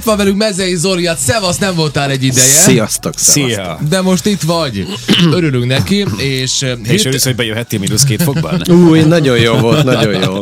itt van velünk Mezei Zoli, hát szevasz, nem voltál egy ideje. Sziasztok, szevasztok. Szia! De most itt vagy. Örülünk neki, és... eh, És hét- örülsz, hogy bejöhettél mínusz két fokban? Új, nagyon jó volt, nagyon jó.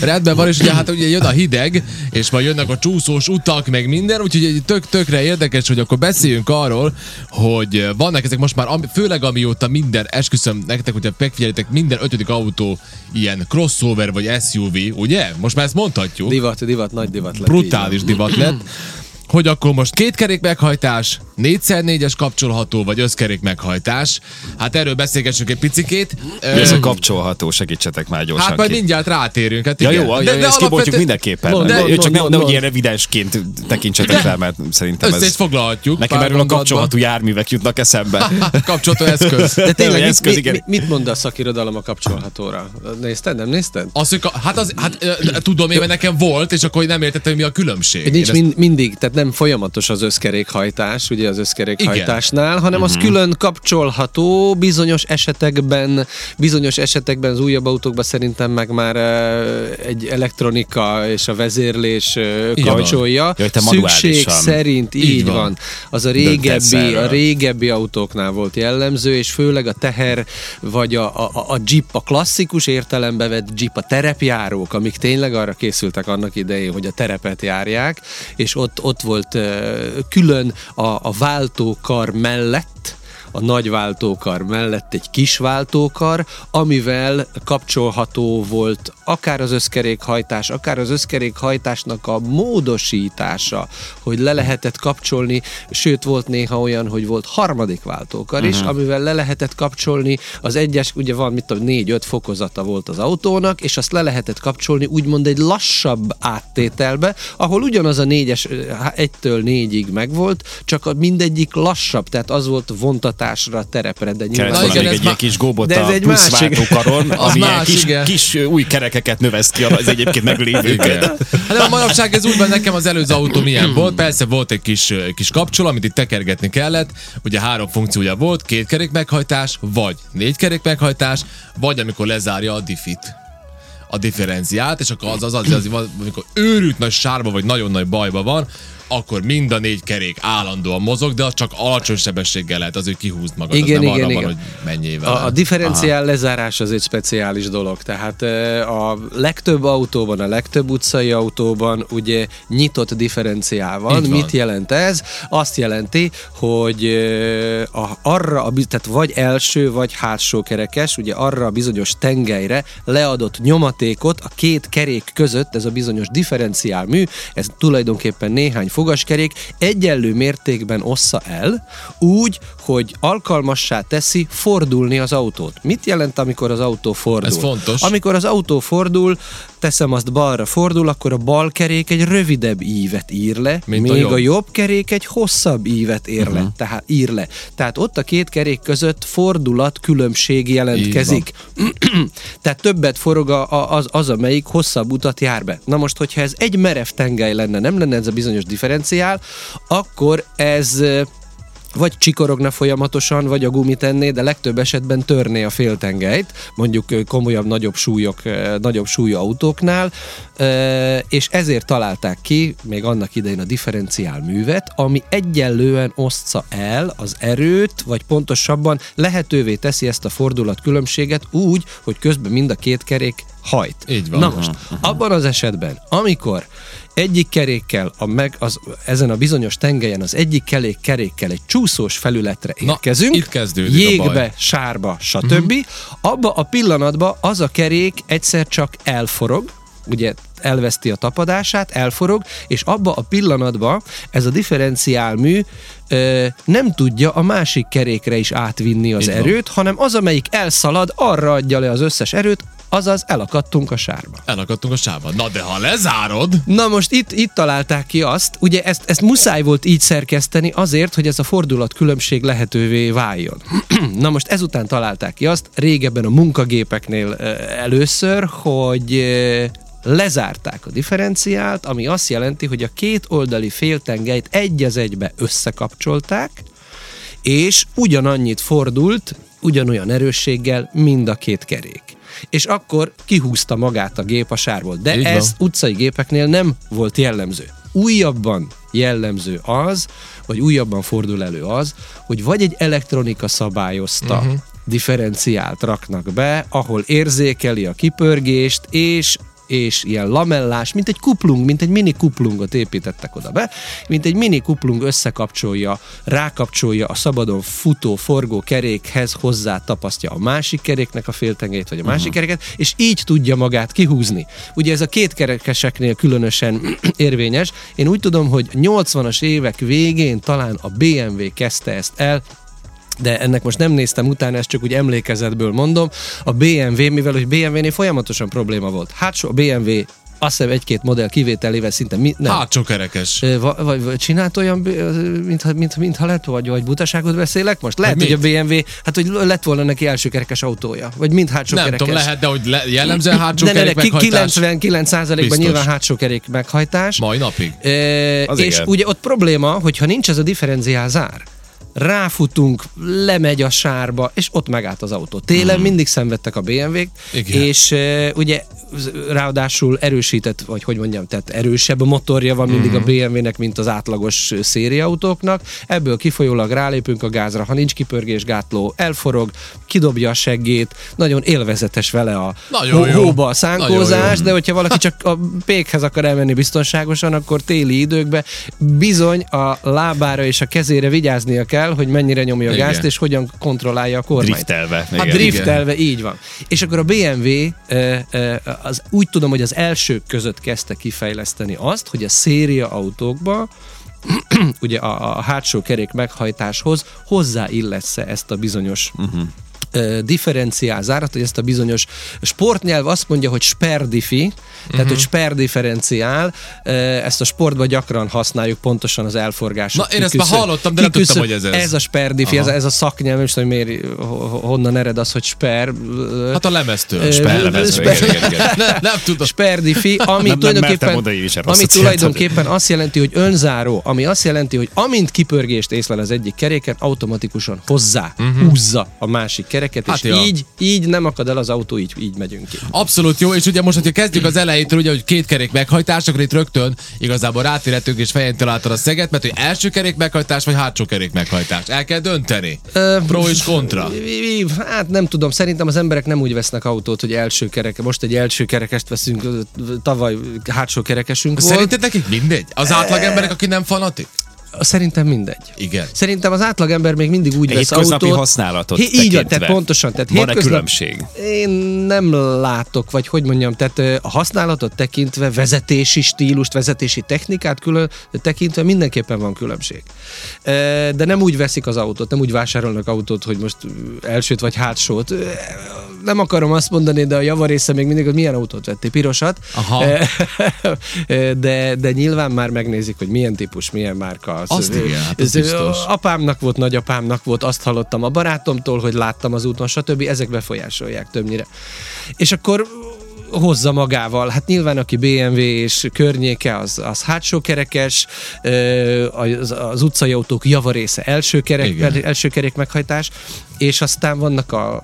Rendben van, és ugye hát ugye jön a hideg, és majd jönnek a csúszós utak, meg minden, úgyhogy egy tök-tökre érdekes, hogy akkor beszéljünk arról, hogy vannak ezek most már, ami- főleg amióta minden, esküszöm nektek, hogyha megfigyelitek, minden ötödik autó ilyen crossover vagy SUV, ugye? Most már ezt mondhatjuk. Divat, divat, nagy divat lett. brutális divat lett, hogy akkor most két kerék meghajtás, 4x4-es kapcsolható, vagy összkerék meghajtás. Hát erről beszélgessünk egy picikét. Ez Ö, a kapcsolható, segítsetek már gyorsan Hát majd ki. mindjárt rátérünk. Hát Ja igen. jó, de, de ezt kibontjuk alapvetően mindenképpen. Mond, De, mond, csak mond, ne, mond. ilyen evidensként tekintsetek rá, mert szerintem ez... foglalhatjuk. Nekem erről a kapcsolható járművek jutnak eszembe. Kapcsolható eszköz. De tényleg, mit, Eszköz, mit, igen. mit, mit mond a szakirodalom a kapcsolhatóra? Nézted, nem nézted? Az, hogy, hát, az, hát tudom én, mert nekem volt, és akkor nem értettem, hogy mi a különbség. Nincs ezt- mindig, tehát nem folyamatos az összkerékhajtás, ugye az összkerékhajtásnál, hanem az Mhm. külön kapcsolható bizonyos esetekben, bizonyos esetekben az újabb autókban szerintem meg már eh, egy elektronika és a vezérlés van. kapcsolja. Ja, hogy te Szükség szerint így, Így van. van. Az a régebbi, a régebbi autóknál volt jellemző, és főleg a teher vagy a, a, a jeep, a klasszikus értelembe vett jeep, a terepjárók, amik tényleg arra készültek annak idején, hogy a terepet járják, és ott, ott volt külön a, a váltókar mellett, a nagy váltókar mellett egy kis váltókar, amivel kapcsolható volt akár az összkerékhajtás, akár az összkerékhajtásnak a módosítása, hogy le lehetett kapcsolni, sőt volt néha olyan, hogy volt harmadik váltókar is, amivel le lehetett kapcsolni. Az egyes, ugye van mit tudom, négy-öt fokozata volt az autónak, és azt le lehetett kapcsolni úgymond egy lassabb áttételbe, ahol ugyanaz a négyes, ö, há- egytől négyig megvolt, csak mindegyik lassabb, tehát az volt vontatásra, terepre, de nyilván... Na igen, még egy ilyen kis góbot de ez a egy másik- Az ami más, kis, igen. kis új kerekeket növeszt ki az egyébként meglévőket. Hát a manapság ez úgy van, nekem az előző autó milyen volt. Persze volt egy kis, kis kapcsoló, amit itt tekergetni kellett. Ugye három funkciója volt, két kerék meghajtás, vagy négy kerék meghajtás, vagy amikor lezárja a diffit a differenciát, és akkor az az, az, az, az amikor őrült nagy sárba, vagy nagyon nagy bajba van, akkor mind a négy kerék állandóan mozog, de az csak alacsony sebességgel lehet, az, hogy kihúzd magad, Igen, az nem igen, arra igen. van, hogy menjél vele. A, a differenciál lezárás az egy speciális dolog, tehát a legtöbb autóban, a legtöbb utcai autóban ugye nyitott differenciál van. Így van. Mit jelent ez? Azt jelenti, hogy a, arra, a, tehát vagy első, vagy hátsó kerekes, ugye arra a bizonyos tengelyre leadott nyomatékot a két kerék között, ez a bizonyos differenciál mű, ez tulajdonképpen néhány fogaskerék egyenlő mértékben ossza el, úgy, hogy alkalmassá teszi fordulni az autót. Mit jelent, amikor az autó fordul? Ez fontos. Amikor az autó fordul, teszem azt balra fordul, akkor a bal kerék egy rövidebb ívet ír le, Mint még a jobb. a jobb kerék egy hosszabb ívet ír Mhm. le, tehát ír le. Tehát ott a két kerék között fordulat különbség jelentkezik. Tehát többet forog a, a, az, az, amelyik hosszabb utat jár be. Na most, hogyha ez egy merev tengely lenne, nem lenne ez a bizonyos differenciál, akkor ez vagy csikorogna folyamatosan, vagy a gumit enné, de legtöbb esetben törné a féltengelyt, mondjuk komolyabb, nagyobb súlyok, nagyobb súlyú autóknál, és ezért találták ki még annak idején a differenciál művet, ami egyenlően osztja el az erőt, vagy pontosabban lehetővé teszi ezt a fordulat különbséget úgy, hogy közben mind a két kerék hajt. Így van. Na most, abban az esetben, amikor egyik kerékkel, a meg, az, ezen a bizonyos tengelyen az egyik kerék, kerékkel egy csúszós felületre Na, érkezünk, itt kezdődik a jégbe, baj. sárba, stb. Uh-huh. Abba a pillanatban az a kerék egyszer csak elforog, ugye elveszti a tapadását, elforog, és abba a pillanatban ez a differenciálmű ö, nem tudja a másik kerékre is átvinni az Így van. erőt, hanem az, amelyik elszalad, arra adja le az összes erőt, azaz elakadtunk a sárba. Elakadtunk a sávban. Na de ha lezárod, Na most itt, itt találták ki azt, ugye ezt, ezt muszáj volt így szerkeszteni azért, hogy ez a fordulat különbség lehetővé váljon. Na most ezután találták ki azt, régebben a munkagépeknél először, hogy lezárták a differenciált, ami azt jelenti, hogy a két oldali féltengelyt egy az egybe összekapcsolták, és ugyanannyit fordult, ugyanolyan erősséggel mind a két kerék. És akkor kihúzta magát a gép a sárból. De Így van. ez utcai gépeknél nem volt jellemző. újabban jellemző az, vagy újabban fordul elő az, hogy vagy egy elektronika szabályozta uh-huh. differenciált raknak be, ahol érzékeli a kipörgést, és és ilyen lamellás, mint egy kuplung, mint egy mini kuplungot építettek oda be, mint egy mini kuplung összekapcsolja, rákapcsolja a szabadon futó forgó kerékhez, hozzá tapasztja a másik keréknek a féltengét, vagy a másik uh-huh. kereket, és így tudja magát kihúzni. Ugye ez a két kerekeseknél különösen érvényes. Én úgy tudom, hogy 80-as évek végén talán a BMW kezdte ezt el, de ennek most nem néztem utána, ezt csak úgy emlékezetből mondom. A BMW, mivel hogy BMW-nél folyamatosan probléma volt. Hát a BMW azt hiszem egy-két modell kivételével szinte mi, nem. Hátsó kerekes. Vagy, vagy, vagy csinált olyan, mintha, mintha, mintha lett, vagy, vagy butaságot beszélek most? Lehet, hát hogy mit? a BMW, hát hogy lett volna neki első kerekes autója, vagy mind hátsó nem kerekes. Nem tudom, lehet, de hogy le, jellemzően hátsó ne, kerék ne, ne, meghajtás. 99%-ban nyilván hátsó kerék meghajtás. Mai napig. E, és igen. ugye ott probléma, hogyha nincs ez a differenciál zár, ráfutunk, lemegy a sárba, és ott megállt az autó. Télen hmm. mindig szenvedtek a BMW-k, Igen. és uh, ugye ráadásul erősített, vagy hogy mondjam, tehát erősebb a motorja van mindig mm. a mhm. BMW-nek, mint az átlagos szériautóknak. Ebből kifolyólag rálépünk a gázra, ha nincs kipörgés gátló, elforog, kidobja a seggét, nagyon élvezetes vele a nagyon hó- hóba a szánkózás, de hogyha valaki csak a pékhez akar elmenni biztonságosan, akkor téli időkben bizony a lábára és a kezére vigyáznia kell, hogy mennyire nyomja a gázt, és hogyan kontrollálja a kormányt. Driftelve. Hát driftelve, így van. És akkor a BMW az, úgy tudom, hogy az elsők között kezdte kifejleszteni azt, hogy a széria autókba ugye a, a hátsó kerék meghajtáshoz hozzáillesz ezt a bizonyos uh-huh differenciál zárat, hogy ezt a bizonyos sportnyelv azt mondja, hogy sperdifi, uh-huh. tehát hogy mhm. sperdifferenciál, ezt a sportban gyakran használjuk pontosan az elforgás. Na, én ezt már hallottam, de nem tudtam, hogy ez ez. Ez a sperdifi, ez, ez a szaknyelv, nem tudom, hogy miért, honnan ered az, hogy sper. Hát a lemeztől. Sper, lemeztől, sper, igen, igen. nem, nem tudom. Sperdifi, ami nem, tulajdonképpen, nem ami tulajdonképpen azt jelenti, hogy önzáró, ami azt jelenti, hogy amint kipörgést észlel az egyik keréken, automatikusan hozzá uh-huh. húzza a másik kereket kereket, hát és ja. így, így nem akad el az autó, így, így megyünk ki. Abszolút jó, és ugye most, hogyha kezdjük az elejétől, ugye, hogy két kerék meghajtás, akkor itt rögtön igazából rátérhetünk és fején találtad a szeget, mert hogy első kerék meghajtás, vagy hátsó kerék meghajtás. El kell dönteni. Pro és kontra. Hát nem tudom, szerintem az emberek nem úgy vesznek autót, hogy első kerek. Most egy első kerekest veszünk, tavaly hátsó kerekesünk volt. Szerinted nekik mindegy? Az átlag emberek, aki nem fanatik? Szerintem mindegy. Igen. Szerintem az átlagember még mindig úgy vesz autót. használatot Hé, Így van, tehát pontosan. Tehát Van-e különbség? Én nem látok, vagy hogy mondjam, tehát a használatot tekintve, vezetési stílust, vezetési technikát külön tekintve mindenképpen van különbség. De nem úgy veszik az autót, nem úgy vásárolnak autót, hogy most elsőt vagy hátsót. Nem akarom azt mondani, de a javarésze még mindig, hogy milyen autót vettél, pirosat. Aha. De, de nyilván már megnézik, hogy milyen típus, milyen márka, az. Azt igen, hát az biztos. Apámnak volt, nagyapámnak volt, azt hallottam a barátomtól, hogy láttam az úton, stb. Ezek befolyásolják többnyire. És akkor hozza magával. Hát nyilván, aki BMW és környéke, az, az hátsó kerekes, az, az utcai autók javarésze első kerek, első kerek meghajtás, és aztán vannak a,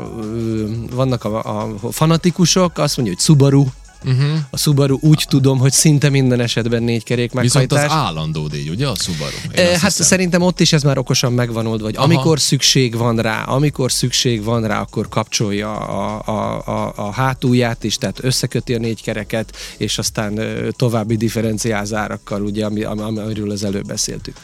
vannak a, a fanatikusok, azt mondja, hogy Subaru, Uh-huh. A Subaru úgy tudom, hogy szinte minden esetben négy kerék meghajtás. Viszont az állandó díj, ugye a Subaru? Én e, hát hiszem. szerintem ott is ez már okosan megvan oldva, hogy Aha. amikor szükség van rá, amikor szükség van rá, akkor kapcsolja a, a, a, a hátulját is, tehát összeköti a négy kereket, és aztán további differenciázárakkal, ugye, ami, amiről az előbb beszéltük.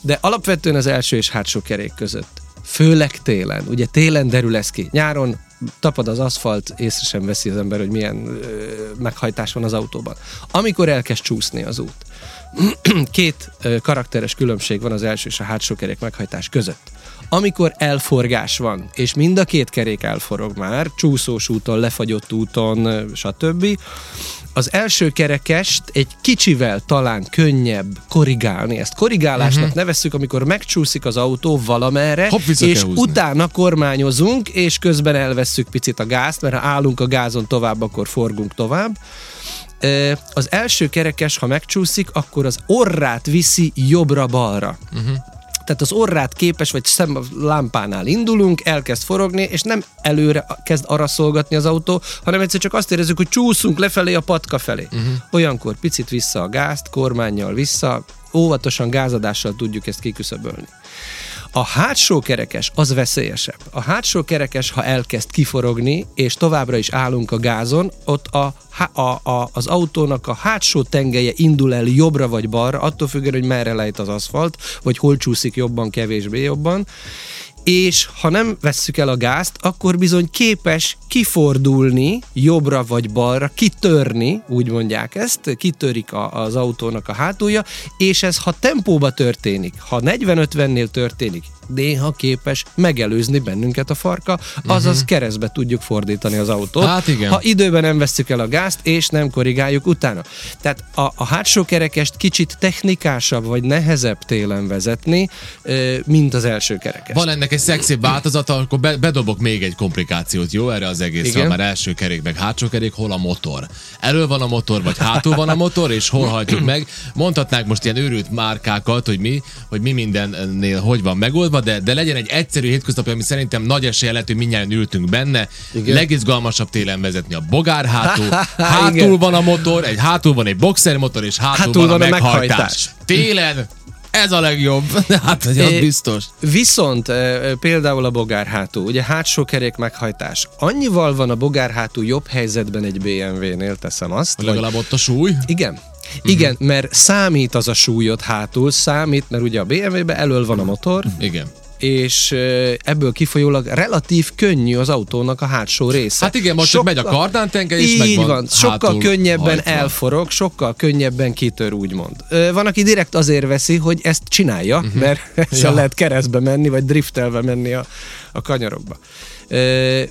De alapvetően az első és hátsó kerék között főleg télen. Ugye télen derül ez ki. Nyáron tapad az aszfalt, észre sem veszi az ember, hogy milyen ö, meghajtás van az autóban. Amikor elkezd csúszni az út, két ö, karakteres különbség van az első és a hátsó kerék meghajtás között. Amikor elforgás van, és mind a két kerék elforog már, csúszós úton, lefagyott úton, stb., az első kerekest egy kicsivel talán könnyebb korrigálni. Ezt korrigálásnak uh-huh. nevezzük, amikor megcsúszik az autó valamerre, Hopp, és utána kormányozunk, és közben elvesszük picit a gázt, mert ha állunk a gázon tovább, akkor forgunk tovább. Az első kerekes, ha megcsúszik, akkor az orrát viszi jobbra-balra. Uh-huh. Tehát az orrát képes, vagy szem lámpánál indulunk, elkezd forogni, és nem előre kezd araszolgatni az autó, hanem egyszer csak azt érezzük, hogy csúszunk lefelé a patka felé. Uh-huh. Olyankor picit vissza a gázt, kormányjal vissza, óvatosan gázadással tudjuk ezt kiküszöbölni. A hátsó kerekes az veszélyesebb. A hátsó kerekes, ha elkezd kiforogni, és továbbra is állunk a gázon, ott a, a, a, az autónak a hátsó tengelye indul el jobbra vagy balra, attól függően, hogy merre lejt az aszfalt, vagy hol csúszik jobban, kevésbé jobban, és ha nem vesszük el a gázt, akkor bizony képes kifordulni jobbra vagy balra, kitörni, úgy mondják ezt, kitörik a, az autónak a hátulja, és ez ha tempóba történik, ha 40-50-nél történik, néha képes megelőzni bennünket a farka, azaz uh-huh. keresztbe tudjuk fordítani az autót. Hát igen. Ha időben nem veszük el a gázt, és nem korrigáljuk utána. Tehát a, a hátsó kerekest kicsit technikásabb vagy nehezebb télen vezetni, mint az első kerekest. Van ennek egy szexi változata, akkor be, bedobok még egy komplikációt, jó, erre az egészre, Igen. már első kerék, meg hátsó kerék, hol a motor. Elől van a motor, vagy hátul van a motor, és hol hajtjuk meg. Mondhatnák most ilyen őrült márkákat, hogy mi, hogy mi mindennél hogy van megoldva, de, de legyen egy egyszerű hétköznapi, ami szerintem nagy esélye lehet, hogy mindjárt ültünk benne. Igen. Legizgalmasabb télen vezetni a bogár hátul. Igen. Hátul van a motor, egy hátul van egy boxer motor, és hátul, Hátul van, a van a meghajtás. meghajtás. Télen ez a legjobb. Hát, hogy az É, biztos. Viszont például a bogárhátú, ugye hátsó kerék meghajtás. Annyival van a bogárhátú jobb helyzetben egy BMW-nél, teszem azt. Hogy legalább ott a súly. Igen. Igen, mert számít az a súlyod hátul, számít, mert ugye a BMW-be elől van a motor, Igen. És ebből kifolyólag relatív könnyű az autónak a hátsó része. Hát igen, most csak megy a kardántenge, és Így megvan van, sokkal könnyebben hajtva. elforog, sokkal könnyebben kitör, úgymond. Van, aki direkt azért veszi, hogy ezt csinálja, uh-huh. mert ezzel. Ja. lehet keresztbe menni, vagy driftelve menni a, a kanyarokba.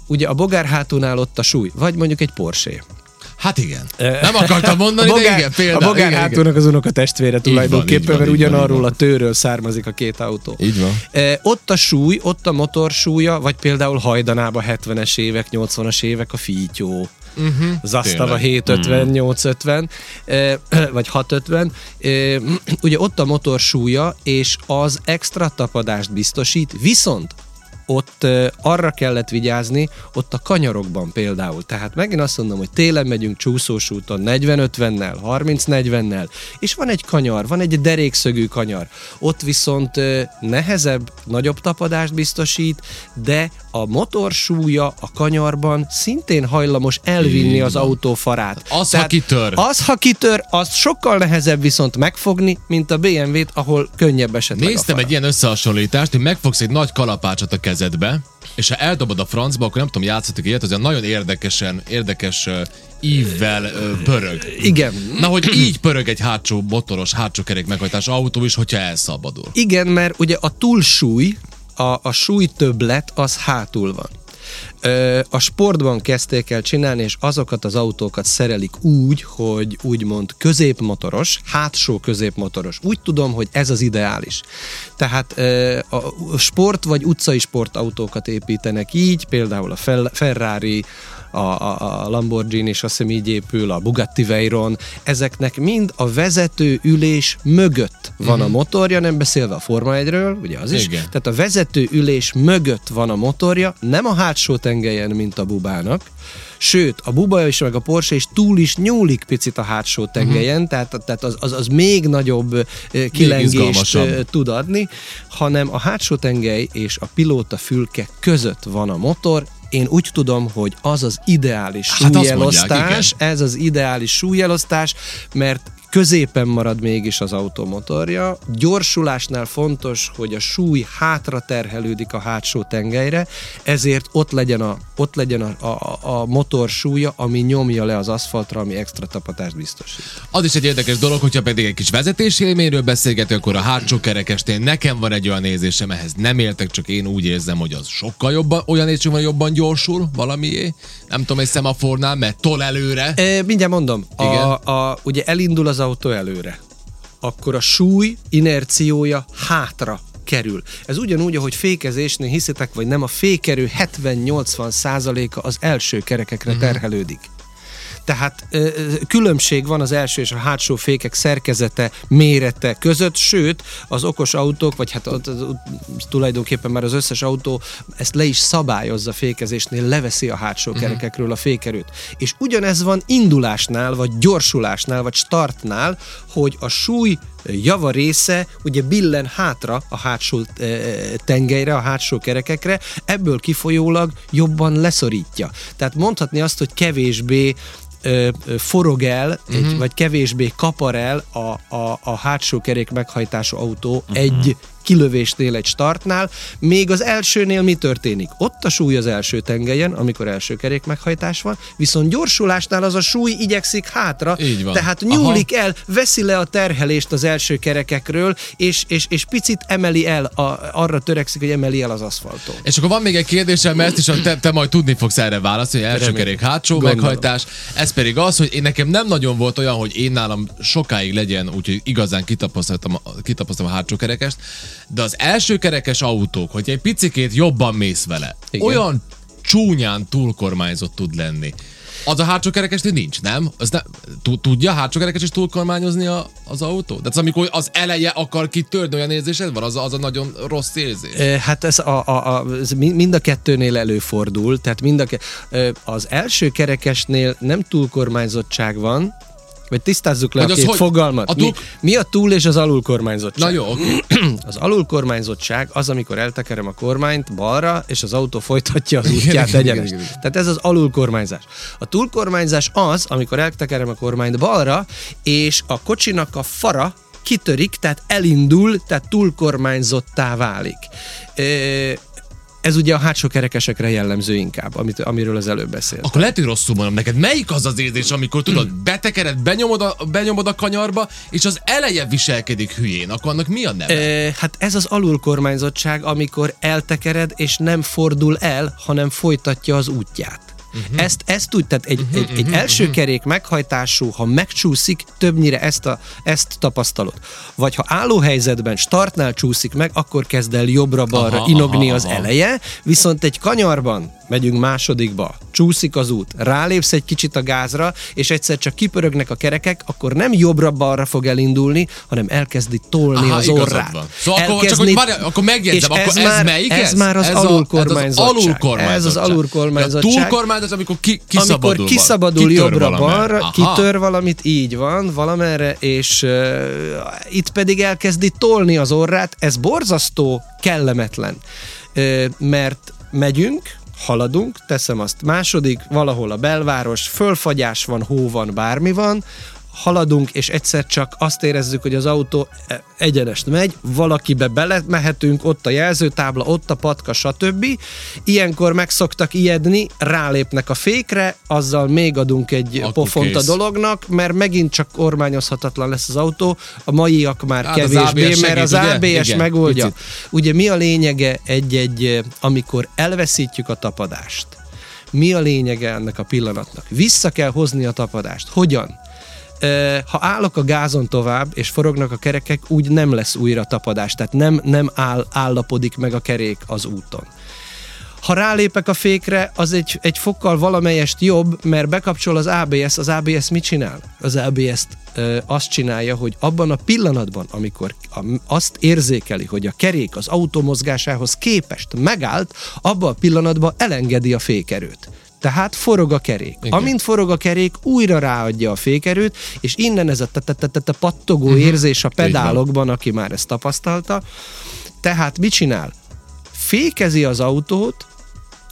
Ugye a bogár hátulnál ott a súly, vagy mondjuk egy Porsche. Hát igen. Nem akartam mondani, a bogár, de igen, például. a bogár igen, igen. hátulnak az unoka testvére tulajdonképpen, van, mert van, ugyanarról van. a tőről származik a két autó. Így van. E, ott a súly, ott a motor súlya, vagy például hajdanába 70-es évek, 80-as évek a fítyó. Uh-huh. Zasztava Tényleg. 750, 850, e, vagy 650. E, ugye ott a motor súlya, és az extra tapadást biztosít, viszont ott arra kellett vigyázni, ott a kanyarokban például. Tehát megint azt mondom, hogy télen megyünk csúszós úton 40-50-nel, 30-40-nel, és van egy kanyar, van egy derékszögű kanyar. Ott viszont nehezebb, nagyobb tapadást biztosít, de a motor súlya a kanyarban szintén hajlamos elvinni az autó farát. Az, ha kitör. Az, ha kitör, az sokkal nehezebb viszont megfogni, mint a BMW-t, ahol könnyebb esetleg Néztem egy ilyen összehasonlítást, hogy megfogsz egy nagy kalapácsot a kezedbe, és ha eldobod a francba, akkor nem tudom, játszatok ilyet, az olyan nagyon érdekesen, érdekes uh, ívvel uh, pörög. Igen. Na, hogy így pörög egy hátsó motoros, hátsó kerék meghajtás autó is, hogyha elszabadul. Igen, mert ugye a túlsúly, a, a súly többlet az hátul van. A sportban kezdték el csinálni, és azokat az autókat szerelik úgy, hogy úgymond középmotoros, hátsó középmotoros. Úgy tudom, hogy ez az ideális. Tehát a sport vagy utcai sportautókat építenek így, például a Ferrari, a, a, a Lamborghini is azt hiszem így épül, a Bugatti Veyron, ezeknek mind a vezető ülés mögött van a motorja, nem beszélve a Forma 1-ről, ugye az is. Igen. Tehát a vezető ülés mögött van a motorja, nem a hátsó tengelyen, mint a bubának, Sőt, a buba is, meg a Porsche is túl is nyúlik picit a hátsó tengelyen, uh-huh. tehát, tehát az, az, az még nagyobb ö, kilengést izgalmasabb. ö, tud adni, hanem a hátsó tengely és a pilóta fülke között van a motor, én úgy tudom, hogy az az ideális Hát súlyelosztás, mondják, ez az ideális súlyelosztás, mert középen marad mégis az automotorja. Gyorsulásnál fontos, hogy a súly hátra terhelődik a hátsó tengelyre, ezért ott legyen a, ott legyen a, a, a motor súlya, ami nyomja le az aszfaltra, ami extra tapadást biztosít. Az is egy érdekes dolog, hogyha pedig egy kis vezetési élményről beszélgetünk, akkor a hátsó kerekestén nekem van egy olyan nézésem, ehhez nem értek, csak én úgy érzem, hogy az sokkal jobban, olyan érzésem, hogy jobban gyorsul valamié. Nem tudom, egy szemafornál, mert tol előre. E, mindjárt mondom, Igen. a, a, ugye elindul az autó előre, akkor a súly inerciója hátra kerül. Ez ugyanúgy, ahogy fékezésnél hiszitek, vagy nem, a fékerő 70-80 százaléka az első kerekekre Mhm. terhelődik. Tehát különbség van az első és a hátsó fékek szerkezete, mérete között, sőt, az okos autók, vagy hát ott- ott tulajdonképpen már az összes autó ezt le is szabályozza fékezésnél, leveszi a hátsó kerekekről a fékerőt. És ugyanez van indulásnál, vagy gyorsulásnál, vagy startnál, hogy a súly java része ugye billen hátra a hátsó eh, tengelyre, a hátsó kerekekre, ebből kifolyólag jobban leszorítja. Tehát mondhatni azt, hogy kevésbé ö, forog el, uh-huh. egy, vagy kevésbé kapar el a, a, a hátsó kerék meghajtású autó uh-huh. egy kilövésnél, egy startnál, még az elsőnél mi történik? Ott a súly az első tengelyen, amikor első kerék meghajtás van, viszont gyorsulásnál az a súly igyekszik hátra, Így van. tehát nyúlik el, veszi le a terhelést az első kerekekről, és, és, és picit emeli el, a, arra törekszik, hogy emeli el az aszfalton. És akkor van még egy kérdésem, mert ezt is te, te majd tudni fogsz erre válaszolni, első Remélem. kerék hátsó Gondolom. meghajtás. Ez pedig az, hogy én nekem nem nagyon volt olyan, hogy én nálam sokáig legyen, úgyhogy igazán kitapasztaltam, kitapasztaltam a hátsó kerekest, de az első kerekes autók, hogy egy picikét jobban mész vele, Igen. olyan csúnyán túlkormányzott tud lenni. Az a hátsó kerekesnél nincs, nem? Az ne, tu- tudja a hátsó kerekes is túlkormányozni a, az autó? De az amikor az eleje akar kitörni, olyan érzésed van? Az a, az a nagyon rossz érzés. Hát ez a, a, a, ez mi- mind a kettőnél előfordul, tehát mind a az első kerekesnél nem túlkormányzottság van, vagy tisztázzuk le Hogy a két hogy- fogalmat. a Mi, túl- mi a túl és az alulkormányzottság? Na jó, oké. Az alulkormányzottság az, amikor eltekerem a kormányt balra, és az autó folytatja az útját egyenest. Tehát ez az alulkormányzás. A túlkormányzás az, amikor eltekerem a kormányt balra, és a kocsinak a fara kitörik, tehát elindul, tehát túlkormányzottá válik. Ö, Ez ugye a hátsó kerekesekre jellemző inkább, amit, amiről az előbb beszélt. Akkor lehet, hogy rosszul mondom neked. Melyik az az érzés, amikor tudod, betekered, benyomod a, benyomod a kanyarba, és az eleje viselkedik hülyén, akkor annak mi a neve? Ö, hát ez az alulkormányzottság, amikor eltekered, és nem fordul el, hanem folytatja az útját. Uh-huh. Ezt, ezt úgy, tehát egy, uh-huh, egy, egy első kerék meghajtású, ha megcsúszik, többnyire ezt, a, ezt tapasztalod. Vagy ha állóhelyzetben startnál csúszik meg, akkor kezd el jobbra-balra Aha, inogni aha, az aha. eleje, viszont egy kanyarban megyünk másodikba, csúszik az út, rálépsz egy kicsit a gázra, és egyszer csak kipörögnek a kerekek, akkor nem jobbra-balra fog elindulni, hanem elkezdi tolni Aha, az orrát. van. Szóval akkor- csak hogy várj, akkor megjegyzem, és akkor ez már, melyik ez? ez? már az Ez a- alulkormányzottság. Ez az alulkormányzottság. Ez az alulkormányzottság. A túlkormányzás, amikor ki, kiszabadul amikor kiszabadul jobbra-balra, kitör valamit, így van, valamerre, és uh, itt pedig elkezdi tolni az orrát, ez borzasztó kellemetlen, uh, mert megyünk, haladunk, teszem azt második, valahol a belváros, fölfagyás van, hó van, bármi van, haladunk, és egyszer csak azt érezzük, hogy az autó e, egyenest megy, valakibe belemehetünk, ott a jelzőtábla, ott a patka, stb. Ilyenkor meg szoktak ijedni, rálépnek a fékre, azzal még adunk egy Akkor pofont a kész. dolognak, mert megint csak kormányozhatatlan lesz az autó, a maiak már Hát az kevésbé, ABS mert az ugye? ABS Igen, megoldja. picit. Ugye mi a lényege egy-egy, eh, amikor elveszítjük a tapadást? Mi a lényege ennek a pillanatnak? Vissza kell hozni a tapadást. Hogyan? Ha állok a gázon tovább, és forognak a kerekek, úgy nem lesz újra tapadás, tehát nem, nem áll, állapodik meg a kerék az úton. Ha rálépek a fékre, az egy, egy fokkal valamelyest jobb, mert bekapcsol az ABS. Az ABS mit csinál? Az ABS ö, azt csinálja, hogy abban a pillanatban, amikor azt érzékeli, hogy a kerék az autó mozgásához képest megállt, abban a pillanatban elengedi a fékerőt. Tehát forog a kerék. Igen. Amint forog a kerék, újra ráadja a fékerőt, és innen ez a pattogó érzés a pedálokban, aki már ezt tapasztalta. Tehát mit csinál? Fékezi az autót,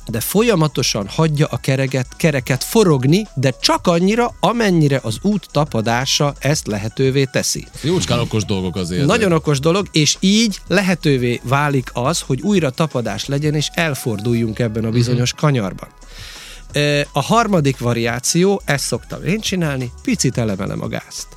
de folyamatosan hagyja a kereket, kereket forogni, de csak annyira, amennyire az út tapadása ezt lehetővé teszi. Jócskán okos dolgok azért. Nagyon okos dolog, és így lehetővé válik az, hogy újra tapadás legyen, és elforduljunk ebben a bizonyos kanyarban. A harmadik variáció, ezt szoktam én csinálni, picit elemelem a gázt.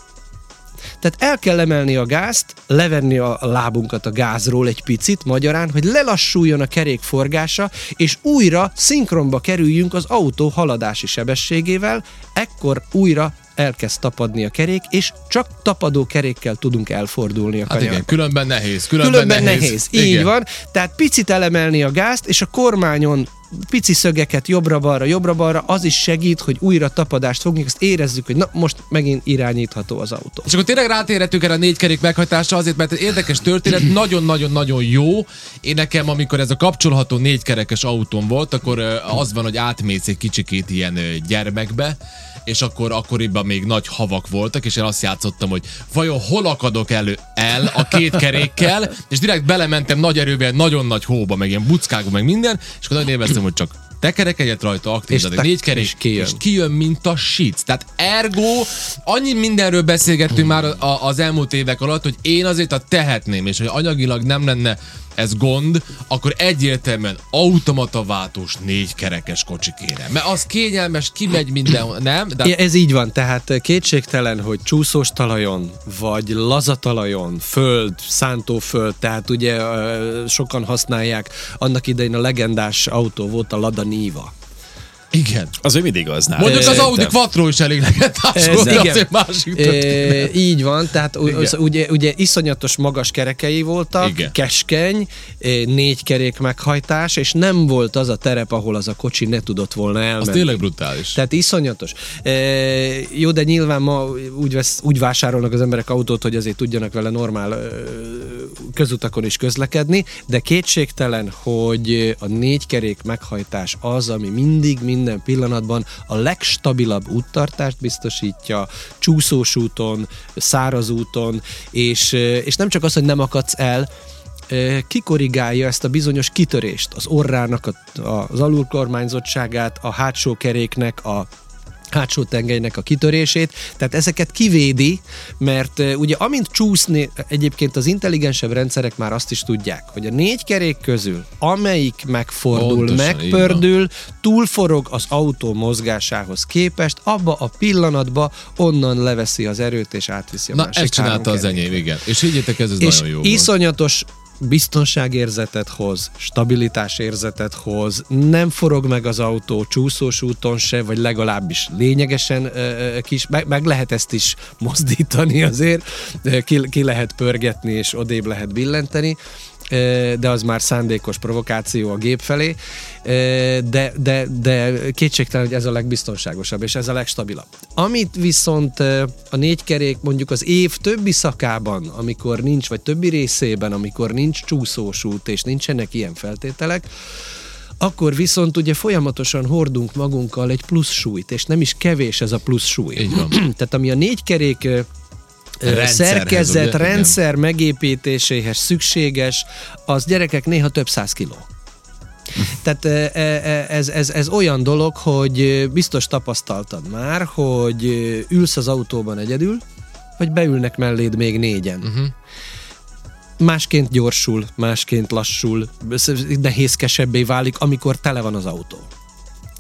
Tehát el kell emelni a gázt, levenni a lábunkat a gázról egy picit, magyarán, hogy lelassuljon a kerék forgása, és újra szinkronba kerüljünk az autó haladási sebességével, ekkor újra elkezd tapadni a kerék, és csak tapadó kerékkel tudunk elfordulni a Hát kanyarba. igen, különben nehéz. Különben, Különben nehéz. nehéz. Így Igen. van. Tehát picit elemelni a gázt, és a kormányon pici szögeket jobbra-balra, jobbra-balra, az is segít, hogy újra tapadást fogjuk, azt érezzük, hogy na most megint irányítható az autó. És akkor tényleg rátérhetünk erre a négy kerék meghajtásra azért, mert érdekes történet, nagyon-nagyon-nagyon jó. Én nekem, amikor ez a kapcsolható négykerekes autóm volt, akkor az van, hogy átmész egy kicsikét ilyen gyermekbe, és akkor akkoriban még nagy havak voltak, és én azt játszottam, hogy vajon hol akadok elő el a két kerékkel, és direkt belementem nagy erővel, nagyon nagy hóba, meg ilyen buckákba, meg minden, és akkor nagyon élveztem, hogy csak tekerek egyet rajta, aktivizálod, te- négy kerék, és kijön. és kijön, mint a shit. Tehát ergo, annyi mindenről beszélgettünk már a, az elmúlt évek alatt, hogy én azért a tehetném, és hogy anyagilag nem lenne ez gond, akkor egyértelműen automata váltós négy kerekes kocsi kéne. Mert az kényelmes, kimegy mindenhol, nem? De Ja, Ez így van, tehát kétségtelen, hogy csúszós talajon, vagy lazatalajon, föld, szántóföld, tehát ugye sokan használják, annak idején a legendás autó volt a Lada Niva. Igen. Az ő mindig az nál. Mondjuk az Audi Quattro is elég volt, de igen. azért másik történet. E, így van, tehát az, ugye, ugye iszonyatos magas kerekei voltak, Igen. keskeny, négy kerék meghajtás, és nem volt az a terep, ahol az a kocsi ne tudott volna Az elmenni. tényleg brutális. Tehát iszonyatos. E, jó, de nyilván ma úgy, vesz, úgy vásárolnak az emberek autót, hogy azért tudjanak vele normál közutakon is közlekedni, de kétségtelen, hogy a négy kerék meghajtás az, ami mindig, minden pillanatban a legstabilabb úttartást biztosítja, csúszós úton, száraz úton, és, ö, és nem csak az, hogy nem akadsz el, ö, kikorrigálja ezt a bizonyos kitörést, az orrának a, a, az alulkormányzottságát, a hátsó keréknek a hátsó tengelynek a kitörését, tehát ezeket kivédi, mert ugye amint csúszni, egyébként az intelligensebb rendszerek már azt is tudják, hogy a négy kerék közül, amelyik megfordul, Pontosan, megpördül, túlforog az autó mozgásához képest, abba a pillanatba onnan leveszi az erőt és átviszi a Na, másik ezt csinálta az enyém, igen. És higgyétek, ez, ez és nagyon jó volt. Biztonságérzetet hoz, stabilitásérzetet hoz, nem forog meg az autó csúszós úton se, vagy legalábbis lényegesen kis, meg, meg lehet ezt is mozdítani azért, ki, ki lehet pörgetni és odébb lehet billenteni, de az már szándékos provokáció a gép felé, de, de, de kétségtelen, hogy ez a legbiztonságosabb, és ez a legstabilabb. Amit viszont a négy kerék mondjuk az év többi szakában, amikor nincs, vagy többi részében, amikor nincs csúszós út, és nincsenek ilyen feltételek, akkor viszont ugye folyamatosan hordunk magunkkal egy plusz súlyt, és nem is kevés ez a plusz súly. Így van. Tehát ami a négy kerék szerkezet, ugye? Igen. rendszer megépítéséhez szükséges, az gyerekek néha több száz kiló. Tehát e, e, ez, ez, ez olyan dolog, hogy biztos tapasztaltad már, hogy ülsz az autóban egyedül, vagy beülnek melléd még négyen. Uh-huh. Másként gyorsul, másként lassul, nehézkesebbé válik, amikor tele van az autó.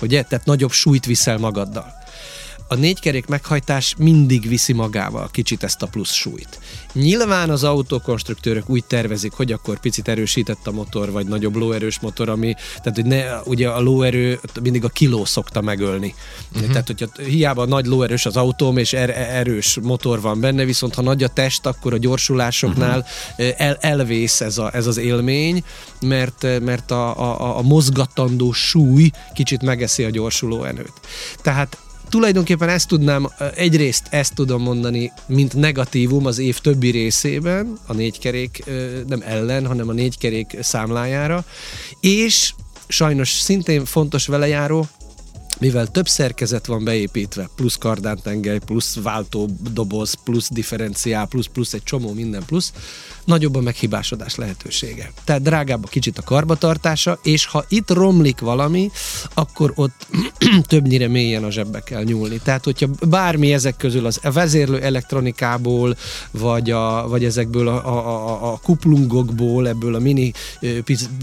Ugye? Tehát nagyobb súlyt viszel magaddal. A négykerék meghajtás mindig viszi magával kicsit ezt a plusz súlyt. Nyilván az autókonstruktőrök úgy tervezik, hogy akkor picit erősített a motor, vagy nagyobb lóerős motor, ami, tehát hogy ne, ugye a lóerő mindig a kiló szokta megölni. Uh-huh. Tehát, hogyha hiába nagy lóerős az autóm, és er, erős motor van benne, viszont ha nagy a test, akkor a gyorsulásoknál uh-huh. el, elvész ez, a, ez az élmény, mert, mert a, a, a mozgatandó súly kicsit megeszi a gyorsuló erőt. Tehát tulajdonképpen ezt tudnám, egyrészt ezt tudom mondani, mint negatívum az év többi részében, a négykerék nem ellen, hanem a négykerék számlájára, és sajnos szintén fontos velejáró, mivel több szerkezet van beépítve, plusz kardántengely, plusz váltó doboz, plusz differenciál, plusz, plusz egy csomó minden plusz, nagyobb a meghibásodás lehetősége. Tehát drágább a kicsit a karbatartása, és ha itt romlik valami, akkor ott többnyire mélyen a zsebbe kell nyúlni. Tehát, hogyha bármi ezek közül az vezérlő elektronikából, vagy, a, vagy ezekből a, a, a, a kuplungokból, ebből a mini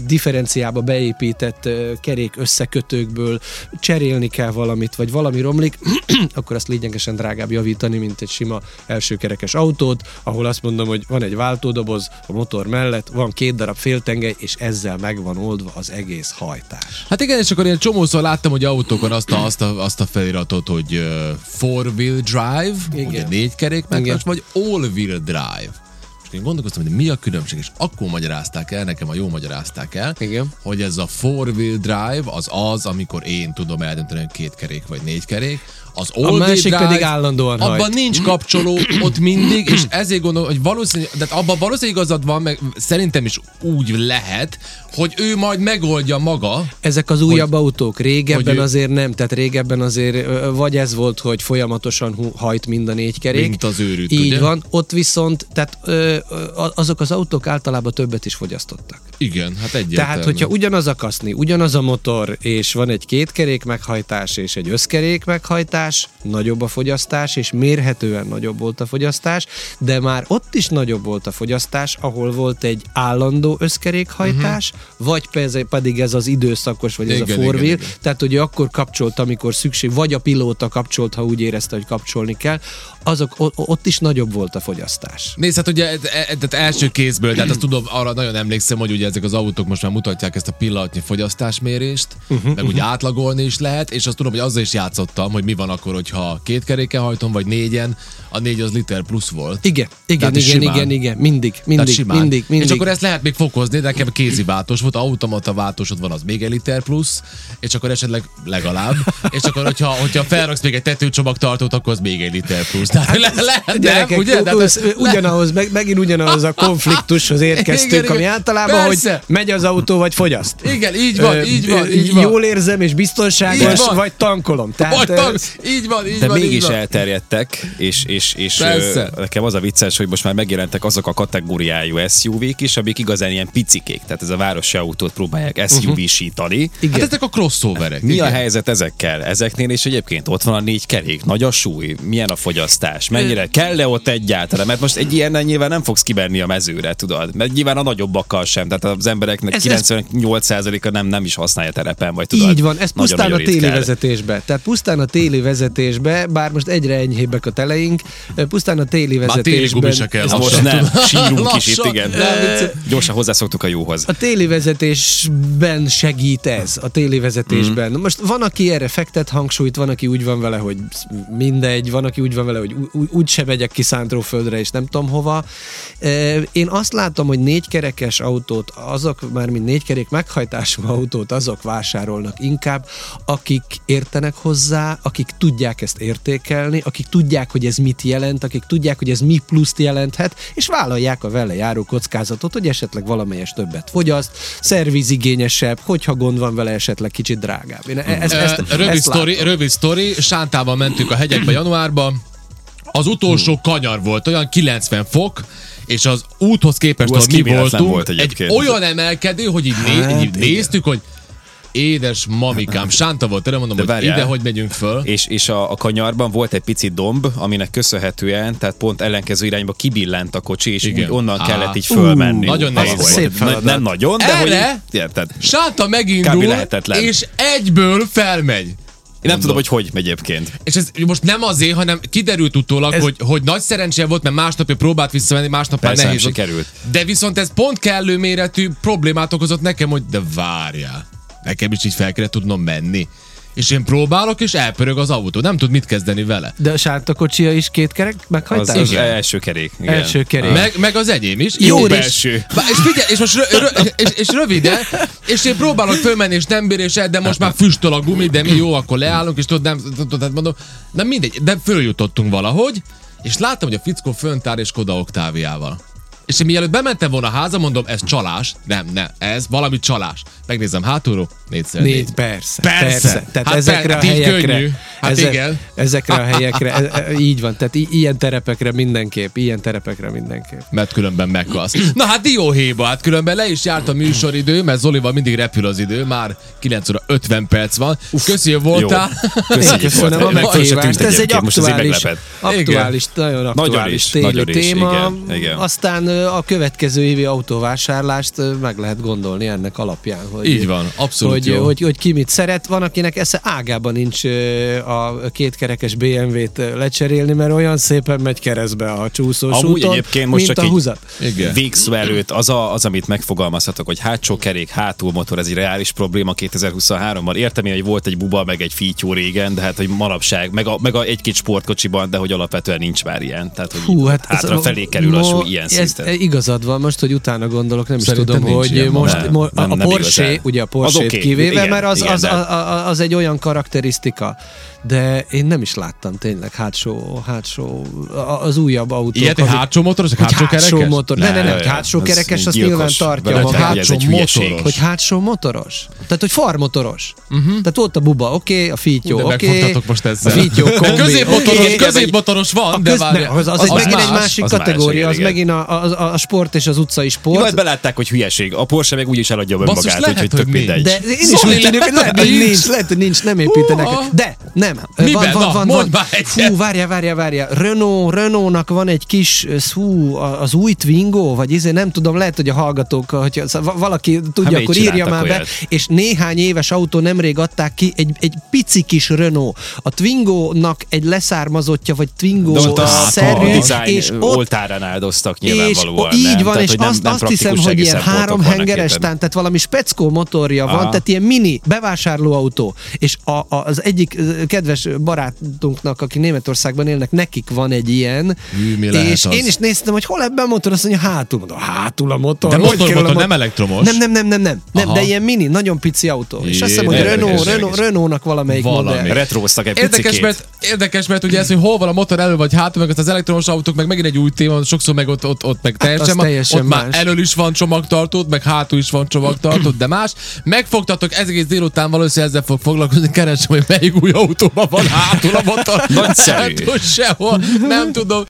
differenciába beépített kerék összekötőkből cserélni kell valamit, vagy valami romlik, akkor azt lényegesen drágább javítani, mint egy sima elsőkerekes autót, ahol azt mondom, hogy van egy váltódoboz a motor mellett, van két darab féltengely, és ezzel meg van oldva az egész hajtás. Hát igen, és akkor én csomószor láttam, hogy autókon azt a, azt a, azt a feliratot, hogy uh, four-wheel drive, Igen. ugye négy kerék vagy all-wheel drive. És én gondolkoztam, hogy mi a különbség, és akkor magyarázták el, nekem a jó magyarázták el, Igen. hogy ez a four-wheel drive az az, amikor én tudom eldönteni, hogy két kerék vagy négy kerék, az all másik pedig állandóan abban hajt. nincs kapcsoló ott mindig, és ezért gondolom, hogy valószínűleg, de abban valószínűleg igazad van, meg szerintem is úgy lehet, hogy ő majd megoldja maga, Ezek az újabb autók, régebben hogy ő- azért nem, tehát régebben azért vagy ez volt, hogy folyamatosan hajt mind a négy kerék. Mint az őrült, Így ugye? van, ott viszont, tehát ö, azok az autók általában többet is fogyasztottak. igen, hát egyértelmű. Tehát, hogyha ugyanaz a kaszni, ugyanaz a motor, és van egy kétkerék meghajtás és egy összkerék meghajtás, nagyobb a fogyasztás, és mérhetően nagyobb volt a fogyasztás, de már ott is nagyobb volt a fogyasztás, ahol volt egy állandó összkerékhajtás, uh-huh. vagy pe- pedig ez az időszakos, vagy ez Igen, a four wheel, igen. tehát ő akkor kapcsolt, amikor szükség, vagy a pilóta kapcsolt, ha úgy érezte, hogy kapcsolni kell, azok ott is nagyobb volt a fogyasztás. Nézd, hát ugye tehát első kézből, tehát azt tudom, arra nagyon emlékszem, hogy ugye ezek az autók most már mutatják ezt a pillanatnyi fogyasztásmérést, uh-huh, meg ugye átlagolni is lehet, és azt tudom, hogy azzal is játszottam, hogy mi van akkor, hogyha két keréken hajtom, vagy négyen, a négy az liter plusz volt. Igen, igen, Tehát igen, simán. igen, igen, mindig, mindig, simán. mindig, mindig. És akkor ezt lehet még fokozni, de nekem kézi váltós volt, automata váltósod van, az még egy liter plusz, és akkor esetleg legalább. És akkor, hogyha, hogyha felraksz még egy tetőcsomagtartót, akkor az még egy liter plusz. Tehát le, le, nem, Gyerekek, ugye? De, ugyanahoz, ugyanahoz, meg, megint ugyanahoz a konfliktushoz érkeztünk, Igen, igen. ami általában, Persze. hogy megy az autó, vagy fogyaszt. Igen, így van, Ö, így van, így van. Jól érzem, és biztonságos, vagy tankolom. Tehát, Vagy tag, így van, így De van, így mégis van. elterjedtek, és, és, és Persze. nekem az a vicces, hogy most már megjelentek azok a kategóriájú SUV-k is, amik igazán ilyen picikék, tehát ez a városi autót próbálják SUV-sítani. igen. Hát ezek a crossoverek. Mi a igen. helyzet ezekkel? Ezeknél és egyébként ott van a négy kerék, nagy a súly, milyen a fogyasztás, mennyire kell-e ott egyáltalán? Mert most egy ilyennel nyilván nem fogsz kibenni a mezőre, tudod? Mert nyilván a nagyobbakkal sem, tehát az embereknek Ez- ez- 98%-a nem, nem is használja terepen, vagy tudod? Így van, ez pusztán a téli vezetésbe. Tehát pusztán a téli vezetésbe, bár most egyre enyhébbek a teleink, pusztán a téli Már téli vezetésben. gubi se kell Ez lassan, most nem, sírunk is itt, Lassan. igen. Nem. Gyorsan hozzászoktuk a jóhoz. A téli vezetésben segít ez, a téli vezetésben. Mm. Most van, aki erre fektet hangsúlyt, van, aki úgy van vele, hogy mindegy, van, aki úgy van vele, hogy úgy se megyek ki szántóföldre, és nem tudom hova. Én azt látom, hogy négykerekes autót, azok már mint négykerék meghajtású autót, azok vásárolnak inkább, akik értenek hozzá, akik tudják ezt értékelni, akik tudják, hogy ez mit jelent, akik tudják, hogy ez mi pluszt jelenthet, és vállalják a vele járó kockázatot, hogy esetleg valamelyes többet fogyaszt, szervizigényesebb, hogyha gond van vele, esetleg kicsit drágább. Én e- ezt, Ö, ezt, rövid, ezt sztori, rövid sztori, Sántával mentünk a hegyekbe januárba, az utolsó kanyar volt, olyan 90 fok, és az úthoz képest, Hú, az ahol mi voltunk, volt egy olyan emelkedő, hogy így, né, Hát, így néztük, hogy édes mamikám, Sánta volt, erre mondom, De hogy várjál. ide hogy megyünk föl. És, és a, a kanyarban volt egy pici domb, aminek köszönhetően, tehát pont ellenkező irányba kibillent a kocsi, és Igen. úgy onnan Á. kellett így fölmenni. nagyon Az nehéz volt. Szép Na-. Nem nagyon, de Erre? hogy... Érted? Sánta megindul, és egyből felmegy. Én nem tudom, hogy hogy megy egyébként. És ez most nem azért, hanem kiderült utólag, Ez- hogy, hogy nagy szerencséje volt, mert másnapja próbált visszamenni, másnap már nehéz nem sikerült. De viszont ez pont kellő méretű problémát okozott nekem, hogy de várjál, nekem is így fel kellett tudnom menni. És én próbálok, és elpörög az autó. Nem tud mit kezdeni vele. De a sártakocsia is két kerek Az, meghajtás? az Igen. első kerék. Igen. Első kerék. Meg, meg az enyém is. Jó, és, és- belső. Bá, és figyelj, és most rö, rö, és, és röviden, és én próbálok fölmenni, és nem bír, és el, de most már füstöl a gumi, de mi jó, akkor leállunk, és tudod, nem, tudod, hát mondom, nem mindegy, de följutottunk valahogy, és láttam, hogy a fickó fönt áll és Koda Oktáviával. És én mielőtt bementem volna a háza, mondom, ez csalás. Nem, nem, ez valami csalás. Megnézem hátulról, négyszer négy. Négy, persze. Persze. Tehát Hát ezekre per- a hát helyekre. könnyű. Hát igen. Ezekre a helyekre. e- e- Így van. Tehát i- ilyen terepekre mindenképp. Ilyen terepekre mindenképp. mert különben meghalsz. Na hát dióhéjba, hát különben le is járt a műsoridő, mert Zolival mindig repül az idő, már 9 óra 50 perc van. Köszi, hogy voltál. Köszönjük, Köszönöm a meghívást. Ez egy aktuális, aktuális, nagyon aktuális téma. Aztán a következő évi autóvásárlást meg lehet gondolni ennek alapján. Hogy, Így van, abszolút hogy, jó. hogy, hogy ki mit szeret. Van, akinek esze ágában nincs a kétkerekes BMW-t lecserélni, mert olyan szépen megy keresztbe a csúszós Amúgy úton, egyébként most mint csak a húzat. Előtt az, a, az, amit megfogalmazhatok, hogy hátsó kerék, hátul motor, ez egy reális probléma 2023-ban. Értem én, hogy volt egy buba, meg egy fítyó régen, de hát, hogy manapság, meg, a, meg a egy-két sportkocsiban, de hogy alapvetően nincs már ilyen. Tehát, hogy Hú, hát ez hátra a- felé kerül a súly ilyen ezt, szinten. Igazad van, most, hogy utána gondolok, nem Szerintem is tudom, hogy ilyen most nem, mo- nem, a nem Porsche, igazán. ugye a Az Porsche oké, kivéve, igen, mert az, igen, az, de- a- az egy olyan karakterisztika. De én nem is láttam tényleg hátsó, hátsó, az újabb autók. Ilyet egy azok- hátsó motoros, hátsó hátsó kerekes? motor. Ne, ne, ne, hátsó az kerekes, azt gyilkos. nyilván tartja hogy ez egy Hátsó hülyeség. motoros. Hogy hátsó motoros? Tehát, hogy farmotoros. Uh-huh. Tehát ott a buba, oké, okay, a fítyó, oké. megfogtatok most ezzel. A fítyó kombi, középmotoros, oké. középmotoros van, A de ne, az, az, az, Az megint egy más, másik az más, kategória, az megint a, a, a sport és az utcai Jó, hát sport. belátták, hogy hülyeség. A Porsche meg úgyis eladja Basszus, önmagát, lehet, úgyhogy hogy tök nincs. mindegy. De én is hogy lehet, lehet, hogy nincs. nincs, lehet, hogy nincs, nem építenek. Húha. De, nem. Miben? Na, mondd már egyet. Fú, várjál, várjál, várjál. Renault, Renault-nak van egy kis, hú, az új Twingo, vagy izé, nem tudom, lehet, hogy a hallgatók, hogyha szóval valaki tudja, még akkor írja már be. És néhány éves autó nemrég adták ki egy, egy pici kis Renault. A Twingo-nak egy leszármazottja, vagy a design és ott oltárán áldoztak és nyilvánvalóan. o- így nem? van, Tehát, és hogy nem, azt, nem azt hiszem, hogy ilyen három hengeres tán, tehát valami speckó motorja van, Aha. tehát ilyen mini bevásárlóautó. És a, a, az egyik kedves barátunknak, aki Németországban élnek, nekik van egy ilyen. Hű, és az? én is néztem, hogy hol ebben a motor, azt mondja, hátul. Mondom, hátul a motor. De motor, motor, mot- nem elektromos. Nem, nem, nem, nem, nem, nem de ilyen mini, nagyon pici autó. És azt hiszem, hogy Renault. Renault, Renault-nak valamelyik Valami. modell. Retróztak egy Érdekes mert, érdekes, mert ugye ez, hogy hol van a motor elő vagy hátul, meg az, az elektromos autók, meg megint egy új téma, sokszor meg ott, ott, ott meg teljesen, az teljesen ott már más. elől is van csomagtartód, meg hátul is van csomagtartód, de más. Megfogtatok, ez egész délután valószínűleg ezzel fog foglalkozni, keresem, hogy melyik új autóban van hátul a motor. Nagyszerű. Hát, hogy sehol, nem tudom.